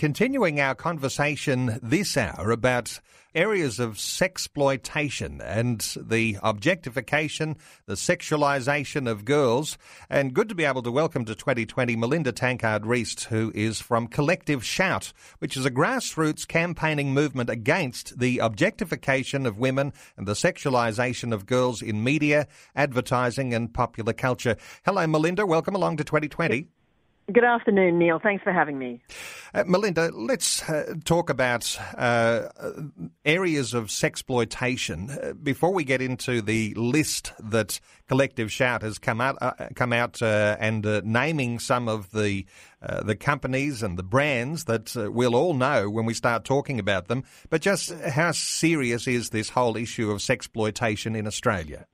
Continuing our conversation this hour about areas of sexploitation and the objectification, the sexualization of girls. And good to be able to welcome to 2020 Melinda Tankard Reist, who is from Collective Shout, which is a grassroots campaigning movement against the objectification of women and the sexualization of girls in media, advertising, and popular culture. Hello, Melinda. Welcome along to 2020. Good afternoon, Neil. Thanks for having me. Uh, Melinda, let's uh, talk about uh, areas of sexploitation uh, before we get into the list that Collective Shout has come out, uh, come out uh, and naming some of the the companies and the brands that we'll all know when we start talking about them. But just how serious is this whole issue of sexploitation in Australia?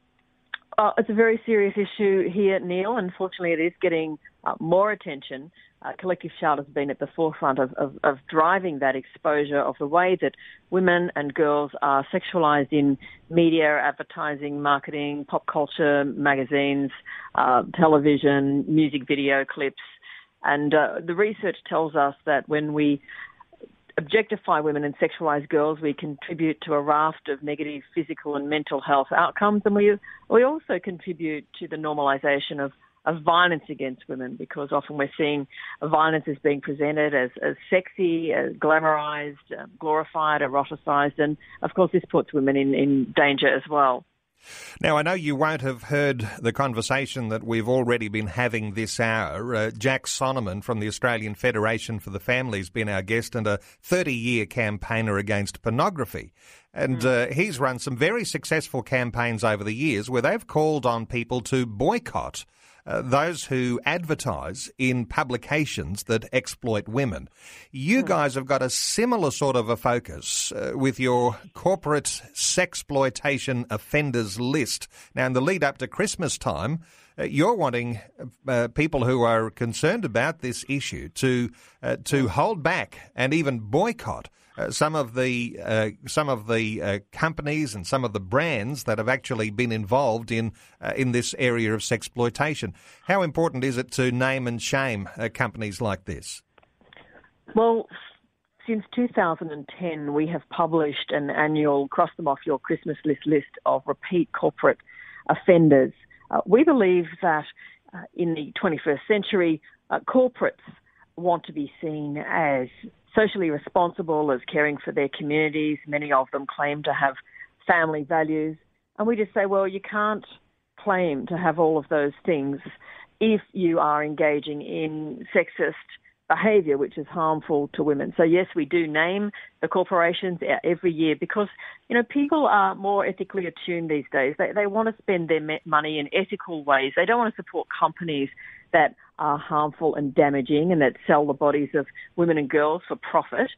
Uh, it's a very serious issue here, Neil. Unfortunately, it is getting uh, more attention. Uh, Collective Shout has been at the forefront of, of, of, driving that exposure of the way that women and girls are sexualized in media, advertising, marketing, pop culture, magazines, uh, television, music video clips. And uh, the research tells us that when we objectify women and sexualize girls, we contribute to a raft of negative physical and mental health outcomes, and we we also contribute to the normalisation of of violence against women because often we're seeing violence as being presented as, as sexy, as glamorized, uh, glorified, eroticized, and of course this puts women in, in danger as well. Now, I know you won't have heard the conversation that we've already been having this hour. Uh, Jack Sonneman from the Australian Federation for the Family has been our guest and a 30 year campaigner against pornography. And hmm. uh, he's run some very successful campaigns over the years where they've called on people to boycott uh, those who advertise in publications that exploit women. You hmm. guys have got a similar sort of a focus uh, with your corporate sexploitation offenders list. Now, in the lead up to Christmas time, uh, you're wanting uh, people who are concerned about this issue to uh, to hold back and even boycott uh, some of the uh, some of the uh, companies and some of the brands that have actually been involved in uh, in this area of sexploitation. How important is it to name and shame uh, companies like this? Well, since 2010, we have published an annual cross them off your Christmas list list of repeat corporate offenders. We believe that in the 21st century, corporates want to be seen as socially responsible, as caring for their communities. Many of them claim to have family values. And we just say, well, you can't claim to have all of those things if you are engaging in sexist behaviour which is harmful to women. So yes, we do name the corporations every year because you know people are more ethically attuned these days. They they want to spend their money in ethical ways. They don't want to support companies that are harmful and damaging and that sell the bodies of women and girls for profit.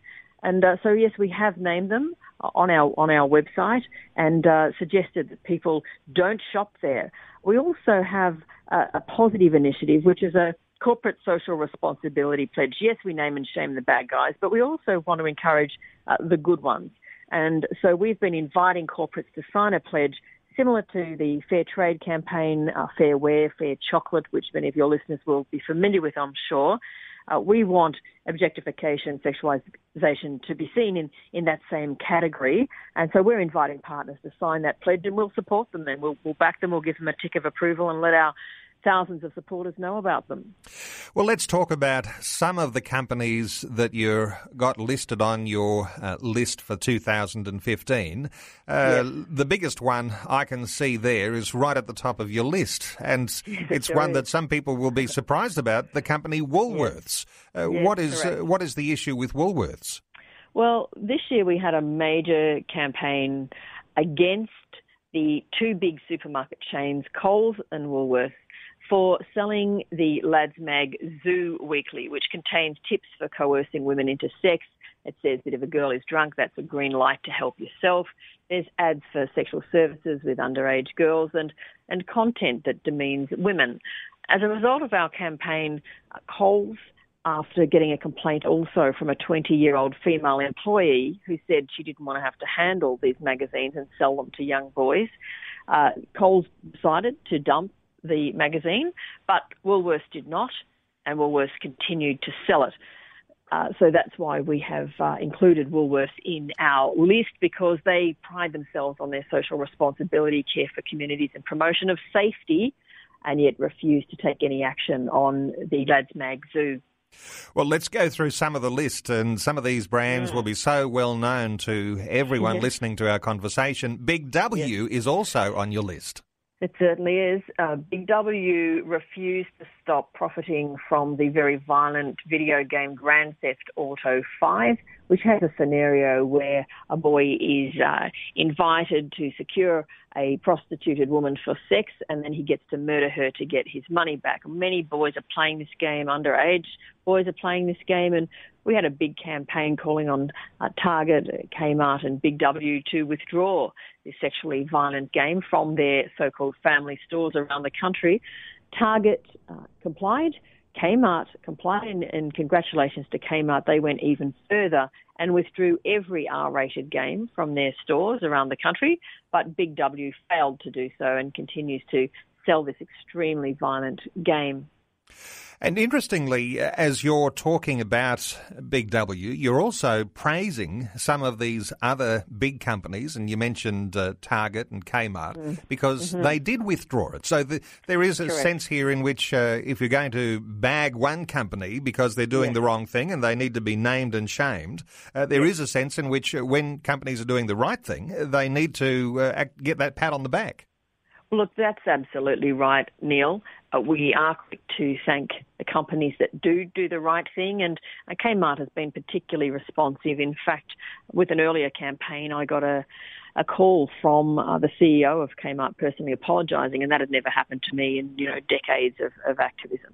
And uh, so, yes, we have named them on our on our website and uh, suggested that people don't shop there. We also have a, a positive initiative, which is a corporate social responsibility pledge. Yes, we name and shame the bad guys, but we also want to encourage uh, the good ones. And so we've been inviting corporates to sign a pledge similar to the Fair Trade campaign, uh, Fair Wear, Fair Chocolate, which many of your listeners will be familiar with, I'm sure. Uh, we want objectification, sexualization to be seen in, in that same category. And so we're inviting partners to sign that pledge and we'll support them then. We'll, we'll back them, we'll give them a tick of approval and let our thousands of supporters know about them. Well, let's talk about some of the companies that you got listed on your uh, list for 2015. Uh, yes. The biggest one I can see there is right at the top of your list, and it's one is. that some people will be surprised about. The company Woolworths. Yes. Uh, yes, what is uh, what is the issue with Woolworths? Well, this year we had a major campaign against the two big supermarket chains, Coles and Woolworths, for selling the Lads Mag Zoo Weekly, which contains tips for coercing women into sex. It says that if a girl is drunk, that's a green light to help yourself. There's ads for sexual services with underage girls and, and content that demeans women. As a result of our campaign, Coles, after getting a complaint also from a 20 year old female employee who said she didn't want to have to handle these magazines and sell them to young boys, uh, Coles decided to dump the magazine, but Woolworths did not, and Woolworths continued to sell it. Uh, so that's why we have uh, included Woolworths in our list because they pride themselves on their social responsibility, care for communities, and promotion of safety, and yet refuse to take any action on the Lads Mag Zoo. Well, let's go through some of the list, and some of these brands will be so well known to everyone yes. listening to our conversation. Big W yes. is also on your list. It certainly is. Uh, Big W refused to stop profiting from the very violent video game Grand Theft Auto 5, which has a scenario where a boy is uh, invited to secure a prostituted woman for sex and then he gets to murder her to get his money back. Many boys are playing this game, underage boys are playing this game, and we had a big campaign calling on uh, Target, Kmart, and Big W to withdraw this sexually violent game from their so called family stores around the country. Target uh, complied. Kmart complied, and, and congratulations to Kmart. They went even further and withdrew every R rated game from their stores around the country. But Big W failed to do so and continues to sell this extremely violent game. And interestingly, as you're talking about Big W, you're also praising some of these other big companies, and you mentioned uh, Target and Kmart, mm. because mm-hmm. they did withdraw it. So the, there is a Correct. sense here in which uh, if you're going to bag one company because they're doing the wrong thing and they need to be named and shamed, uh, there is a sense in which uh, when companies are doing the right thing, they need to uh, get that pat on the back. Look, that's absolutely right, Neil. Uh, we are quick to thank the companies that do do the right thing, and uh, Kmart has been particularly responsive. In fact, with an earlier campaign, I got a, a call from uh, the CEO of Kmart personally apologising, and that had never happened to me in you know decades of, of activism.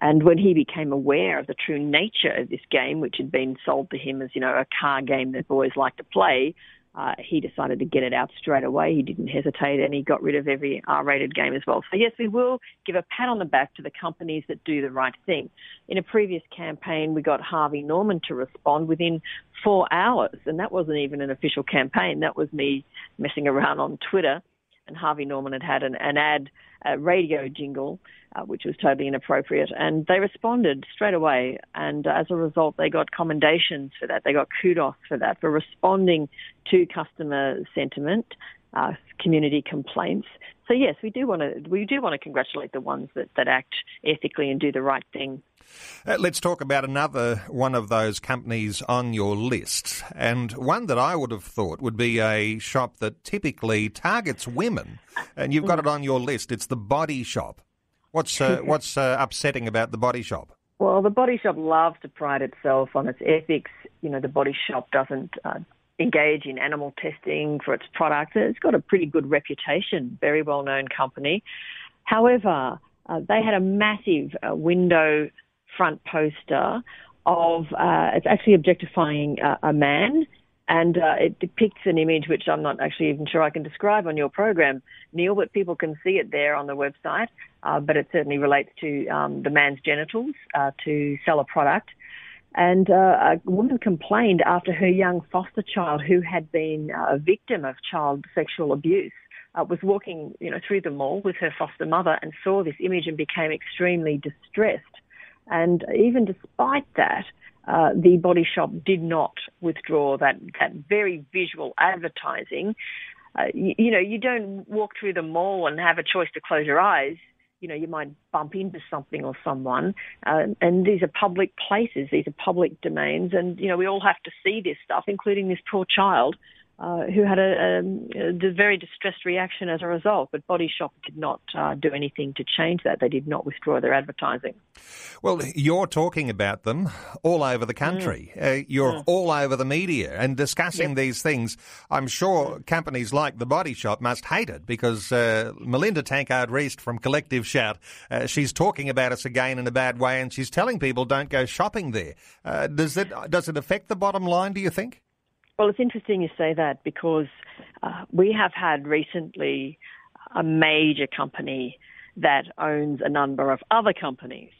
And when he became aware of the true nature of this game, which had been sold to him as you know a car game that boys like to play, uh, he decided to get it out straight away. He didn't hesitate and he got rid of every R rated game as well. So, yes, we will give a pat on the back to the companies that do the right thing. In a previous campaign, we got Harvey Norman to respond within four hours, and that wasn't even an official campaign. That was me messing around on Twitter and Harvey Norman had had an, an ad, a radio jingle, uh, which was totally inappropriate, and they responded straight away. And uh, as a result, they got commendations for that. They got kudos for that for responding to customer sentiment, uh, community complaints. So yes, we do want to we do want to congratulate the ones that, that act ethically and do the right thing. Uh, let's talk about another one of those companies on your list, and one that I would have thought would be a shop that typically targets women, and you've got it on your list. It's the Body Shop. What's uh, what's uh, upsetting about the Body Shop? Well, the Body Shop loves to pride itself on its ethics. You know, the Body Shop doesn't uh, engage in animal testing for its products. It's got a pretty good reputation, very well known company. However, uh, they had a massive uh, window front poster of uh, it's actually objectifying uh, a man and uh, it depicts an image which I'm not actually even sure I can describe on your program, Neil, but people can see it there on the website. Uh, but it certainly relates to um, the man's genitals uh, to sell a product. And uh, a woman complained after her young foster child, who had been a victim of child sexual abuse, was walking, you know, through the mall with her foster mother and saw this image and became extremely distressed. And even despite that, uh, the body shop did not withdraw that, that very visual advertising. Uh, you, you, know, you don't walk through the mall and have a choice to close your eyes. you know, you might bump into something or someone. Uh, and these are public places, these are public domains. And, you know, we all have to see this stuff, including this poor child uh, who had a, a, a, very distressed reaction as a result. But Body Shop did not uh, do anything to change that. They did not withdraw their advertising. Well, you're talking about them all over the country. Mm. Uh, you're mm. all over the media and discussing yep. these things. I'm sure companies like the Body Shop must hate it because uh, Melinda Tankard Reist from Collective Shout, uh, she's talking about us again in a bad way, and she's telling people don't go shopping there. Uh, does it does it affect the bottom line? Do you think? Well, it's interesting you say that because uh, we have had recently a major company that owns a number of other companies,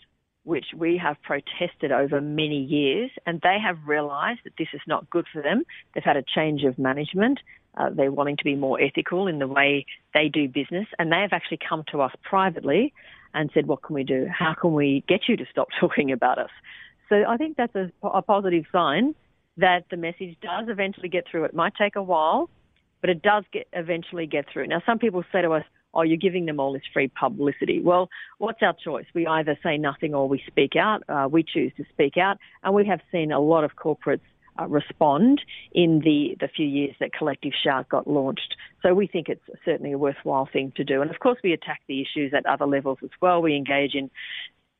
which we have protested over many years, and they have realised that this is not good for them. They've had a change of management. Uh, they're wanting to be more ethical in the way they do business, and they have actually come to us privately and said, "What can we do? How can we get you to stop talking about us?" So I think that's a, a positive sign that the message does eventually get through. It might take a while, but it does get eventually get through. Now, some people say to us, "Oh, you're giving them all this free publicity." Well, what's our choice? We either say nothing or we speak out. Uh, we choose to speak out, and we have seen a lot of corporates uh, respond in the, the few years that Collective Shout got launched. So we think it's certainly a worthwhile thing to do. And of course, we attack the issues at other levels as well. We engage in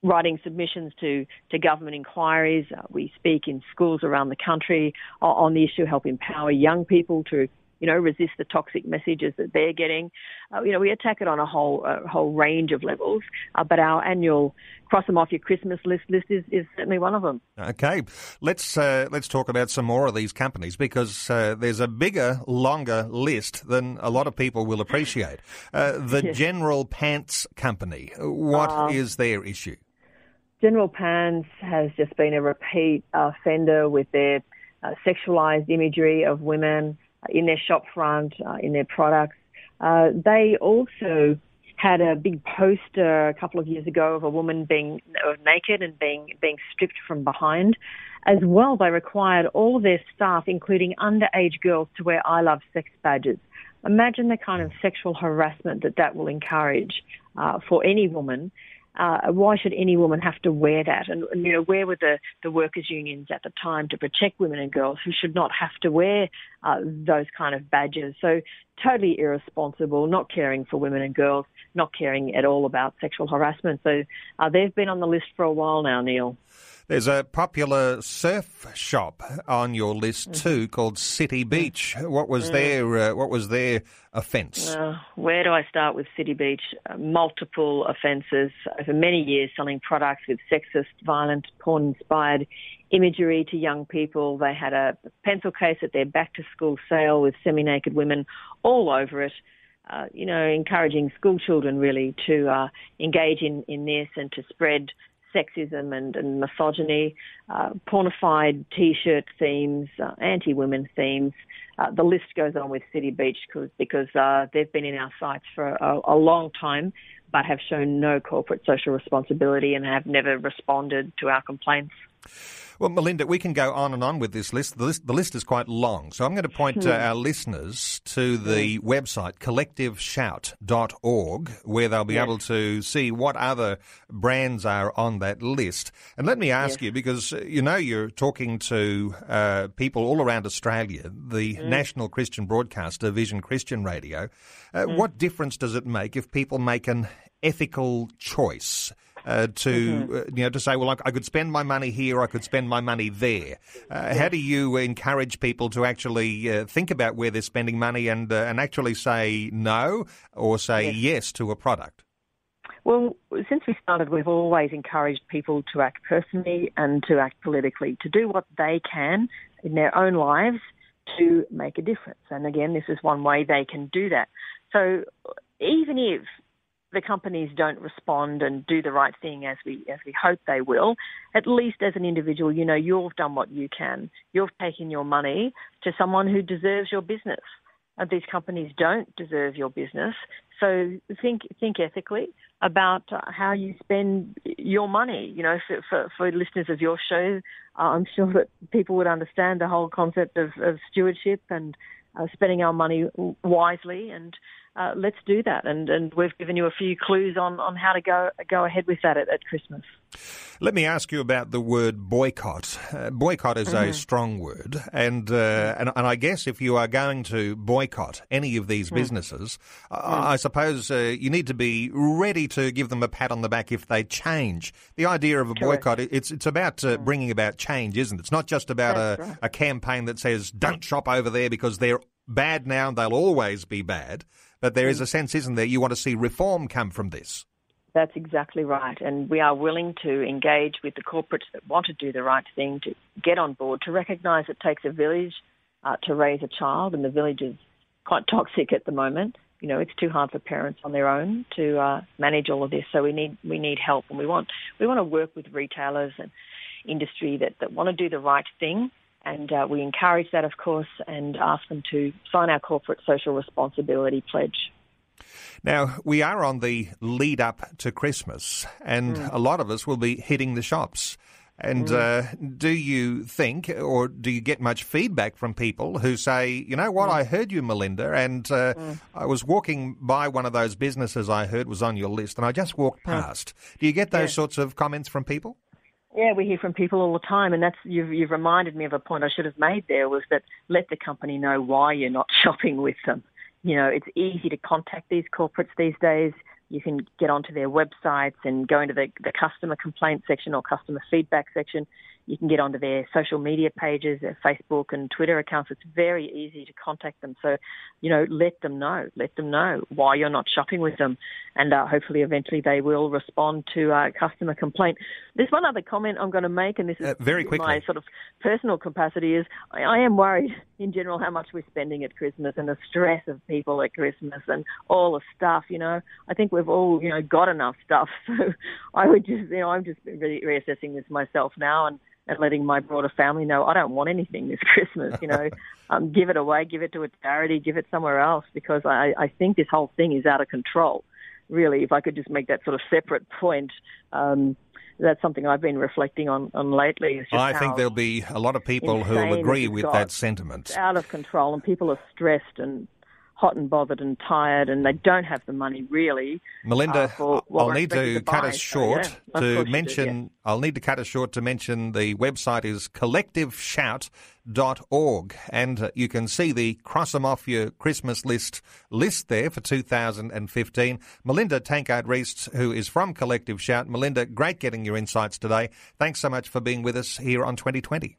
writing submissions to, to government inquiries. Uh, we speak in schools around the country on the issue, help empower young people to, you know, resist the toxic messages that they're getting. Uh, you know, we attack it on a whole a whole range of levels, uh, but our annual cross them off your Christmas list list is, is certainly one of them. Okay, let's uh, let's talk about some more of these companies because uh, there's a bigger, longer list than a lot of people will appreciate. Uh, the yes. General Pants Company, what uh, is their issue? General Pants has just been a repeat offender with their uh, sexualized imagery of women in their shop front, uh, in their products. Uh, they also had a big poster a couple of years ago of a woman being uh, naked and being being stripped from behind. As well, they required all their staff, including underage girls, to wear "I love sex" badges. Imagine the kind of sexual harassment that that will encourage uh, for any woman uh, why should any woman have to wear that? And, and, you know, where were the, the workers' unions at the time to protect women and girls who should not have to wear uh, those kind of badges? So totally irresponsible, not caring for women and girls, not caring at all about sexual harassment. So uh, they've been on the list for a while now, Neil. There's a popular surf shop on your list mm. too, called City Beach. What was mm. their uh, What was their offence? Uh, where do I start with City Beach? Uh, multiple offences over many years, selling products with sexist, violent, porn-inspired imagery to young people. They had a pencil case at their back-to-school sale with semi-naked women all over it. Uh, you know, encouraging school children really to uh, engage in, in this and to spread sexism and, and misogyny, uh, pornified T-shirt themes, uh, anti-women themes. Uh, the list goes on with City Beach cause, because uh, they've been in our sights for a, a long time, but have shown no corporate social responsibility and have never responded to our complaints. Well, Melinda, we can go on and on with this list. The list, the list is quite long. So I'm going to point uh, our listeners to the mm. website collectiveshout.org where they'll be yes. able to see what other brands are on that list. And let me ask yes. you, because uh, you know you're talking to uh, people all around Australia, the mm. national Christian broadcaster, Vision Christian Radio. Uh, mm. What difference does it make if people make an ethical choice? Uh, to mm-hmm. uh, you know to say, well, I, I, could spend my money here, I could spend my money there. Uh, How do you encourage people to actually uh, think about where they're spending money and uh, and actually say no or say yes. yes to a product? Well, since we started, we've always encouraged people to act personally and to act politically, to do what they can in their own lives to make a difference. And again, this is one way they can do that. So even if the companies don't respond and do the right thing as we as we hope they will, at least as an individual, you know you've done what you can. You've taken your money to someone who deserves your business. And these companies don't deserve your business. So think think ethically about how you spend your money. You know, for for, for listeners of your show, uh, I'm sure that people would understand the whole concept of, of stewardship and uh, spending our money wisely and uh, let's do that. And, and we've given you a few clues on, on how to go go ahead with that at, at Christmas. Let me ask you about the word boycott. Uh, boycott is mm-hmm. a strong word, and, uh, and and I guess if you are going to boycott any of these mm. businesses, mm. I suppose uh, you need to be ready to give them a pat on the back if they change. The idea of a Correct. boycott it's it's about uh, mm. bringing about change, isn't it? It's not just about a, right. a campaign that says don't shop over there because they're bad now and they'll always be bad. But there is mm. a sense, isn't there? You want to see reform come from this. That's exactly right. And we are willing to engage with the corporates that want to do the right thing, to get on board, to recognise it takes a village uh, to raise a child, and the village is quite toxic at the moment. You know, it's too hard for parents on their own to uh, manage all of this. So we need we need help, and we want we want to work with retailers and industry that, that want to do the right thing. And uh, we encourage that, of course, and ask them to sign our corporate social responsibility pledge. Now, we are on the lead up to Christmas, and mm. a lot of us will be hitting the shops. And mm. uh, do you think, or do you get much feedback from people who say, you know what, mm. I heard you, Melinda, and uh, mm. I was walking by one of those businesses I heard was on your list, and I just walked past. Do you get those yeah. sorts of comments from people? Yeah, we hear from people all the time, and that's you've, you've reminded me of a point I should have made there was that let the company know why you're not shopping with them you know, it's easy to contact these corporates these days. You can get onto their websites and go into the, the customer complaint section or customer feedback section you can get onto their social media pages, their Facebook and Twitter accounts. It's very easy to contact them. So, you know, let them know. Let them know why you're not shopping with them, and uh, hopefully, eventually, they will respond to a customer complaint. There's one other comment I'm going to make, and this is uh, very quickly. my sort of personal capacity. Is I, I am worried in general how much we're spending at Christmas and the stress of people at Christmas and all the stuff. You know, I think we've all you know got enough stuff. So I would just, you know, I'm just re- reassessing this myself now and and letting my broader family know I don't want anything this Christmas. You know, um, give it away, give it to a charity, give it somewhere else because I, I think this whole thing is out of control. Really, if I could just make that sort of separate point. Um, that's something I've been reflecting on, on lately. I think there'll be a lot of people who will agree with that sentiment. It's out of control, and people are stressed and hot and bothered and tired, and they don't have the money really. Melinda, uh, I'll need to, to cut us short so, yeah, to mention. yeah. I'll need to cut us short to mention the website is collectiveshout.org, and you can see the cross them off your Christmas list list there for 2015. Melinda Tankard Reist, who is from Collective Shout. Melinda, great getting your insights today. Thanks so much for being with us here on 2020.